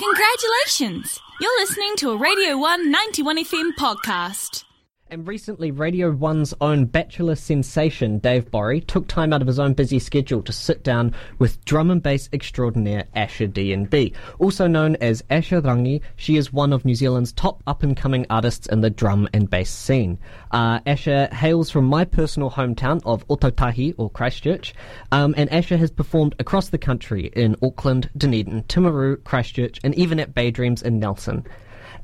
Congratulations! You're listening to a Radio 1 91 FM podcast. And recently, Radio 1's own Bachelor sensation, Dave Borry, took time out of his own busy schedule to sit down with drum and bass extraordinaire Asher D&B. Also known as Asha Rangi, she is one of New Zealand's top up-and-coming artists in the drum and bass scene. Uh, Asher hails from my personal hometown of Ōtautahi, or Christchurch, um, and Asher has performed across the country in Auckland, Dunedin, Timaru, Christchurch, and even at Bay Dreams in Nelson.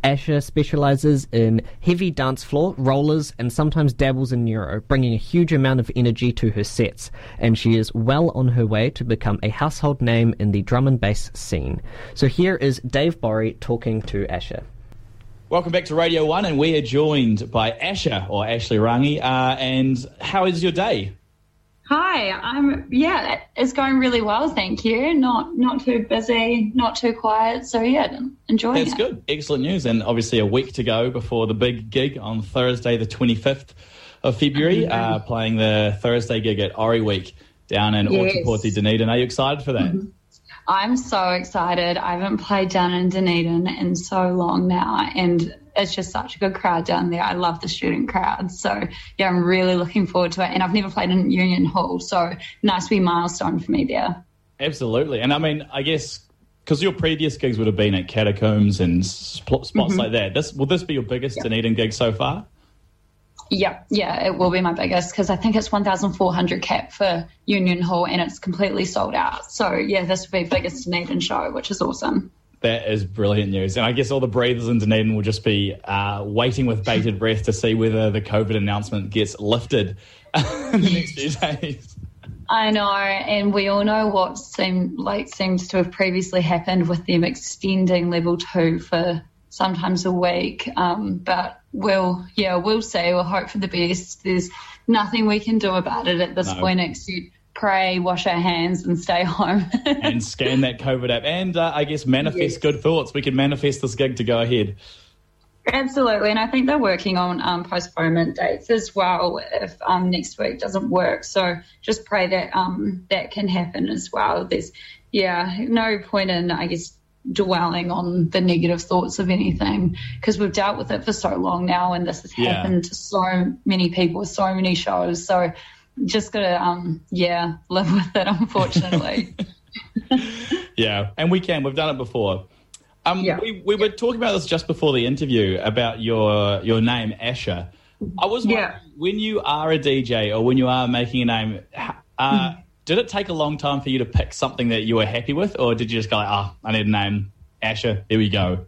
Asher specializes in heavy dance floor, rollers, and sometimes dabbles in neuro, bringing a huge amount of energy to her sets. And she is well on her way to become a household name in the drum and bass scene. So here is Dave Borry talking to Asher. Welcome back to Radio 1, and we are joined by Asher, or Ashley Rangi. Uh, and how is your day? Hi, I'm yeah, it's going really well, thank you. Not not too busy, not too quiet. So yeah, enjoying That's it. That's good. Excellent news. And obviously a week to go before the big gig on Thursday, the 25th of February, Mm-hmm. uh, playing the Thursday gig at Ori Week down in Yes. Dunedin. Are you excited for that? I'm so excited. I haven't played down in Dunedin in so long now, and it's just such a good crowd down there. I love the student crowd. So yeah, I'm really looking forward to it. And I've never played in Union Hall, so nice wee milestone for me there. Absolutely. And I mean, I guess because your previous gigs would have been at catacombs and spots Mm-hmm. like that. This will this be your biggest Dunedin gig so far? Yeah, yeah, it will be my biggest because I think it's 1,400 cap for Union Hall and it's completely sold out. So yeah, this will be biggest Dunedin show, which is awesome. That is brilliant news. And I guess all the breathers in Dunedin will just be uh, waiting with bated breath to see whether the COVID announcement gets lifted in the next few days. I know, and we all know what seem like seems to have previously happened with them extending level two for sometimes a week. Um, but we'll, yeah, we'll see. We'll hope for the best. There's nothing we can do about it at this No. point except pray, wash our hands, and stay home. and scan that COVID app and uh, I guess manifest Yes. good thoughts. We can manifest this gig to go ahead. Absolutely, and I think they're working on um, postponement dates as well if um, next week doesn't work. So just pray that um, that can happen as well. There's, yeah, no point in I guess dwelling on the negative thoughts of anything because we've dealt with it for so long now, and this has Yeah. happened to so many people so many shows. So just gotta, um, yeah, live with it. Unfortunately. Yeah, and we can. We've done it before. Um, Yeah. we, we were talking about this just before the interview about your your name, asher I was wondering, Yeah. when you are a DJ or when you are making a name, uh, Hmm. did it take a long time for you to pick something that you were happy with, or did you just go like, "Ah, I need a name, asher Here we go."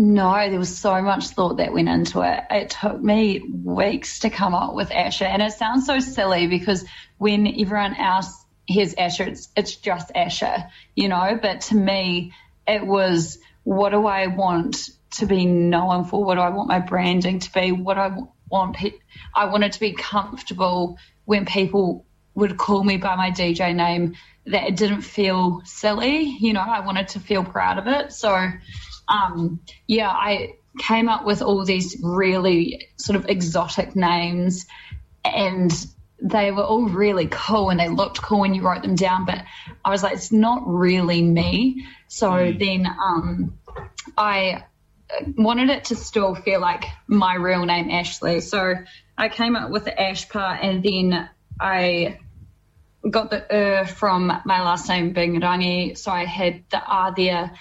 No, there was so much thought that went into it. It took me weeks to come up with Asher, and it sounds so silly because when everyone else hears Asher, it's it's just Asher, you know. But to me, it was what do I want to be known for? What do I want my branding to be? What I want, I wanted to be comfortable when people would call me by my DJ name. That it didn't feel silly, you know. I wanted to feel proud of it, so um, yeah, I came up with all these really sort of exotic names, and they were all really cool and they looked cool when you wrote them down. But I was like, it's not really me. So then um, I wanted it to still feel like my real name, Ashley. So I came up with the Ash part, and then I got the er from my last name being Rangi, so I had the R there,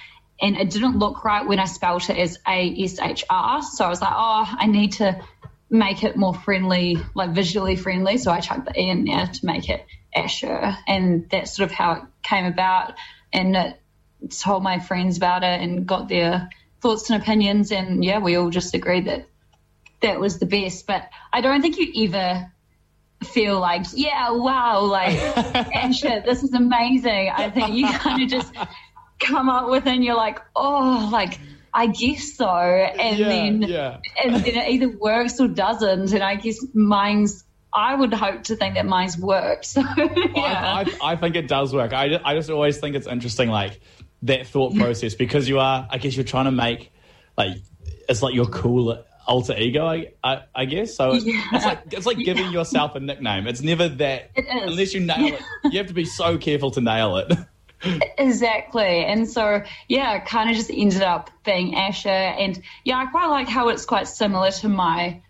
and it didn't look right when I spelt it as A S H R. So I was like, oh, I need to make it more friendly, like visually friendly. So I chucked the E in there to make it Asher, and that's sort of how it came about. And it told my friends about it and got their thoughts and opinions, and yeah, we all just agreed that that was the best. But I don't think you ever feel like, yeah, wow, like, shit, this is amazing. I think you kind of just come up with and you're like, oh, like, I guess so. And Yeah, then, yeah. and then it either works or doesn't. And I guess mine's, I would hope to think that mine's worked. So, yeah. I, I, I think it does work. I, ju- I just always think it's interesting, like that thought process, because you are, I guess, you're trying to make like it's like your cool alter ego, I, I, I guess. So it's, Yeah. it's like it's like giving yourself a nickname. It's never that It is. unless you nail it. You have to be so careful to nail it. Exactly. And so, yeah, kind of just ended up being Asher. And yeah, I quite like how it's quite similar to my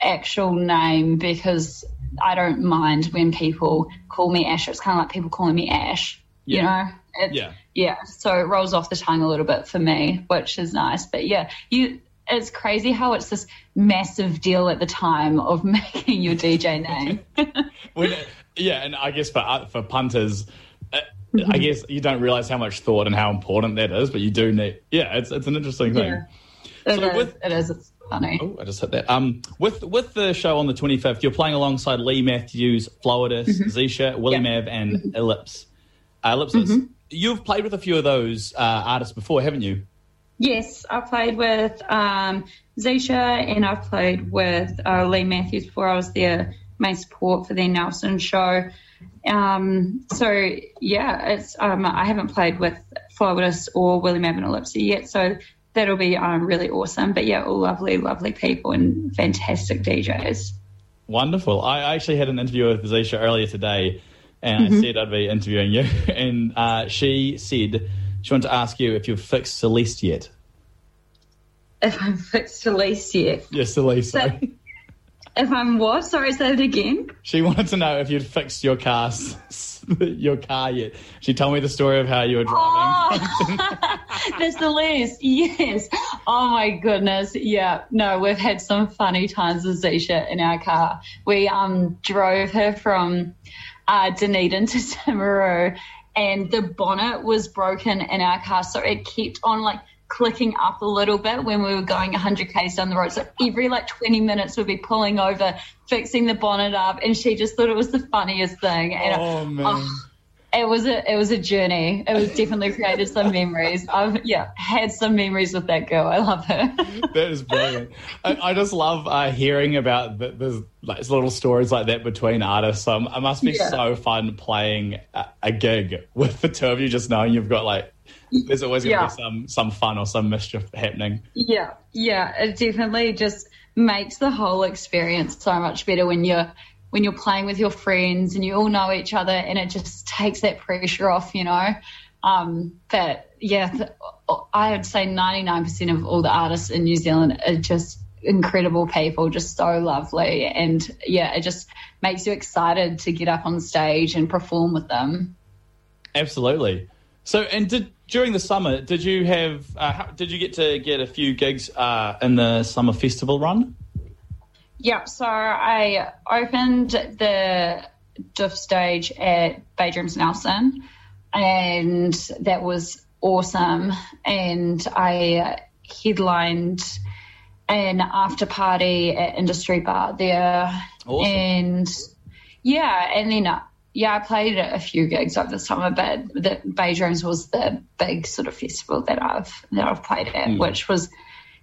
actual name because I don't mind when people call me Asher. It's kind of like people calling me Ash, you know? It, Yeah. Yeah. So it rolls off the tongue a little bit for me, which is nice. But yeah, you. It's crazy how it's this massive deal at the time of making your DJ name. When, yeah, and I guess for uh, for punters, uh. I guess you don't realize how much thought and how important that is, but you do need. Yeah, it's it's an interesting thing. Yeah. It So is. with- it is. It's funny. Oh, I just hit that. Um, with with the show on the twenty fifth, you're playing alongside Lee Matthews, Flowidus, Mm-hmm. Zisha, Willie Mav, and Ellipse. Uh, Ellipsis. Mm-hmm. You've played with a few of those uh, artists before, haven't you? Yes, I played with um, Zisha and I've played with uh, Lee Matthews before. I was their main support for their Nelson show. Um, so yeah, it's um, I haven't played with Flowidus or William Mavin Ellipsy yet, so that'll be um, really awesome. But yeah, all lovely, lovely people and fantastic DJs. Wonderful. I actually had an interview with Zisha earlier today, and Mm-hmm. I said I'd be interviewing you, and uh, she said she wanted to ask you if you've fixed Celeste yet. If I'm fixed lease yet. Yes, Celeste. Sorry. If I'm what? Sorry, say it again. She wanted to know if you'd fixed your car, your car yet. She told me the story of how you were driving. Oh, that's the list. Yes. Oh my goodness. Yeah. No, we've had some funny times with Zisha in our car. We um drove her from uh, Dunedin to Timaru, and the bonnet was broken in our car, so it kept on like clicking up a little bit when we were going 100 k's down the road. So every like 20 minutes we'd be pulling over, fixing the bonnet up, and she just thought it was the funniest thing. And Oh man. it was a it was a journey. It was definitely created some memories. I've yeah had some memories with that girl. I love her. that is brilliant. I, I just love uh, hearing about the, the like, little stories like that between artists. Um, it must be Yeah. so fun playing a, a gig with the two of you, just knowing you've got like there's always going to Yeah. be some some fun or some mischief happening. yeah, yeah. It definitely just makes the whole experience so much better when you're when you're playing with your friends and you all know each other, and it just takes that pressure off. You know. Um, but yeah, I would say 99% of all the artists in New Zealand are just incredible people, just so lovely. And yeah, it just makes you excited to get up on stage and perform with them. Absolutely. So, and did during the summer, did you have? Uh, how, did you get to get a few gigs uh, in the summer festival run? Yeah, so I opened the Diff stage at Bay Dreams Nelson, and that was awesome. And I headlined an after party at Industry Bar there, Awesome. and yeah, and then yeah, I played a few gigs over the summer, but the Bay Dreams was the big sort of festival that I've that I've played at, mm. which was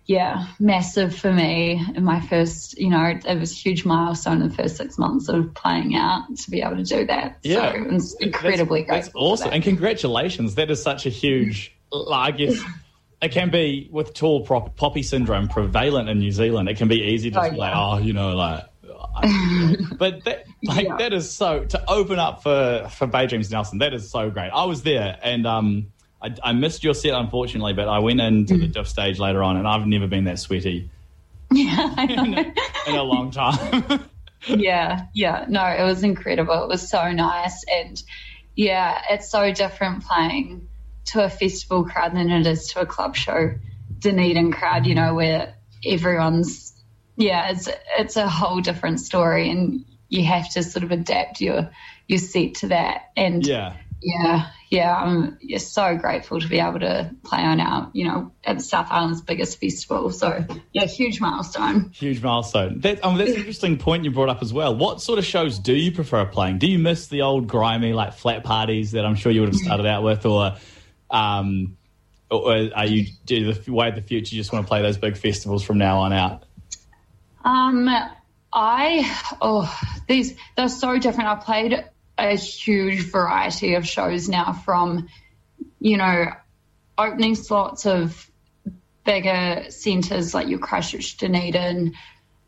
yeah, massive for me in my first, you know, it was a huge milestone in the first six months of playing out to be able to do that. Yeah. So it was incredibly that's, That's awesome, that. and congratulations! That is such a huge. I guess it can be with tall poppy syndrome prevalent in New Zealand. It can be easy to Oh, be like, oh, you know, like. But that, like Yeah. that is so to open up for for Bay Dreams Nelson. That is so great. I was there and um, I, I missed your set unfortunately, but I went into Mm. the diff stage later on, and I've never been that sweaty Yeah, in a, in a long time. yeah, yeah. No, it was incredible. It was so nice. And yeah, it's so different playing to a festival crowd than it is to a club show Dunedin crowd, you know, where everyone's yeah, it's it's a whole different story and you have to sort of adapt your your set to that. And yeah. yeah, yeah, I'm just so grateful to be able to play on our, you know, at the South Island's biggest festival. So yeah, huge milestone. Huge milestone. That, um, that's an interesting point you brought up as well. What sort of shows do you prefer playing? Do you miss the old grimy like flat parties that I'm sure you would have started out with, or um, or are you do the way of the future? You just want to play those big festivals from now on out? Um, I oh these they're so different. I played a huge variety of shows now, from you know opening slots of bigger centres like your Christchurch, Dunedin,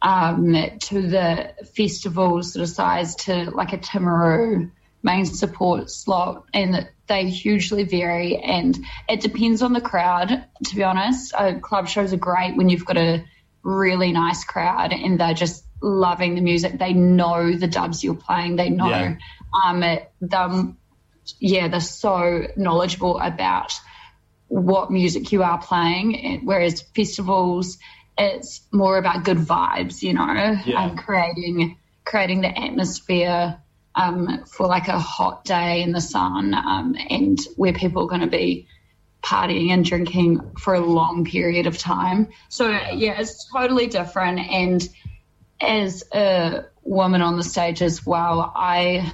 um, to the festival sort of size to like a Timaru, main support slot, and they hugely vary. And it depends on the crowd, to be honest. Uh, club shows are great when you've got a really nice crowd and they're just loving the music. They know the dubs you're playing. They know Yeah. um, it, them. Yeah, they're so knowledgeable about what music you are playing. Whereas festivals, it's more about good vibes, you know, Yeah. and creating creating the atmosphere um, for like a hot day in the sun, um, and where people are going to be partying and drinking for a long period of time. So yeah, it's totally different. And as a woman on the stage as well, I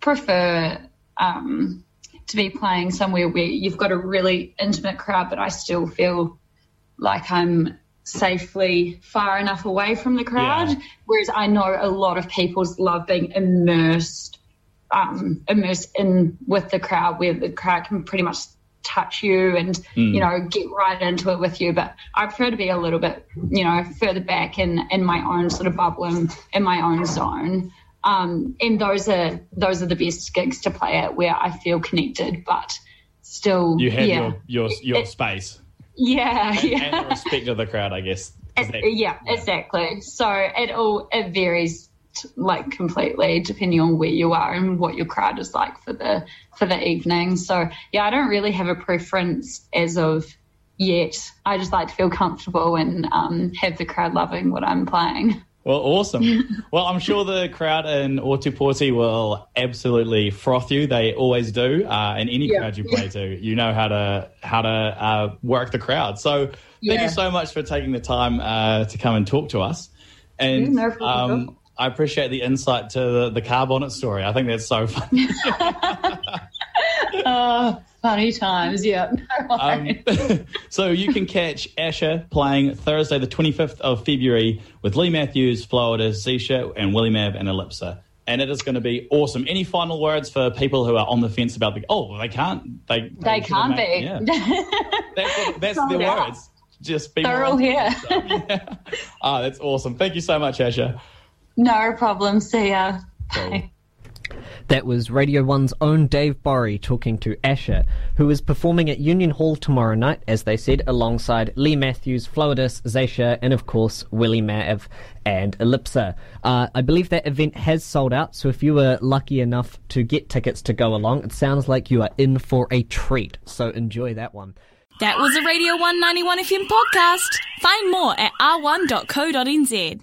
prefer um, to be playing somewhere where you've got a really intimate crowd, but I still feel like I'm safely far enough away from the crowd. Yeah. Whereas I know a lot of people love being immersed, um, immersed in with the crowd, where the crowd can pretty much touch you and you know get right into it with you. But I prefer to be a little bit, you know, further back in in my own sort of bubble in, in my own zone. Um, and those are those are the best gigs to play at where I feel connected, but still, You have yeah, your your your It- space yeah, and, yeah. and the respect of the crowd, I guess. It- that- yeah, exactly. So it all it varies like completely depending on where you are and what your crowd is like for the for the evening. So yeah, I don't really have a preference as of yet. I just like to feel comfortable and um, have the crowd loving what I'm playing. Well, awesome. well, I'm sure the crowd in Ōtepoti will absolutely froth you. They always do. Uh, and any Yeah. crowd you play to, you know how to how to uh, work the crowd. So thank Yeah. you so much for taking the time uh, to come and talk to us. And Yeah, no um, I appreciate the insight to the, the car bonnet story. I think that's so fun. Uh, funny times, yeah. Um, so you can catch Asher playing Thursday, the 25th of February, with Lee Matthews, Flowidus, Zisha, and Willie Mav and Ellipsa. And it is going to be awesome. Any final words for people who are on the fence about the? Oh, they can't. They they should can't make- be. Yeah, that's, Sold their out. words. Just be all here. yeah. Ah, that's awesome. Thank you so much, Asher. No problem. See ya. Bye. That was Radio 1's own Dave Borry talking to Asher, who is performing at Union Hall tomorrow night, as they said, alongside Lee Matthews, Flowidus, Zaysha, and of course, Willie Mav and Ellipsa. Uh, I believe that event has sold out, so if you were lucky enough to get tickets to go along, it sounds like you are in for a treat, so enjoy that one. That was a Radio 191 FM podcast. Find more at r1.co.nz.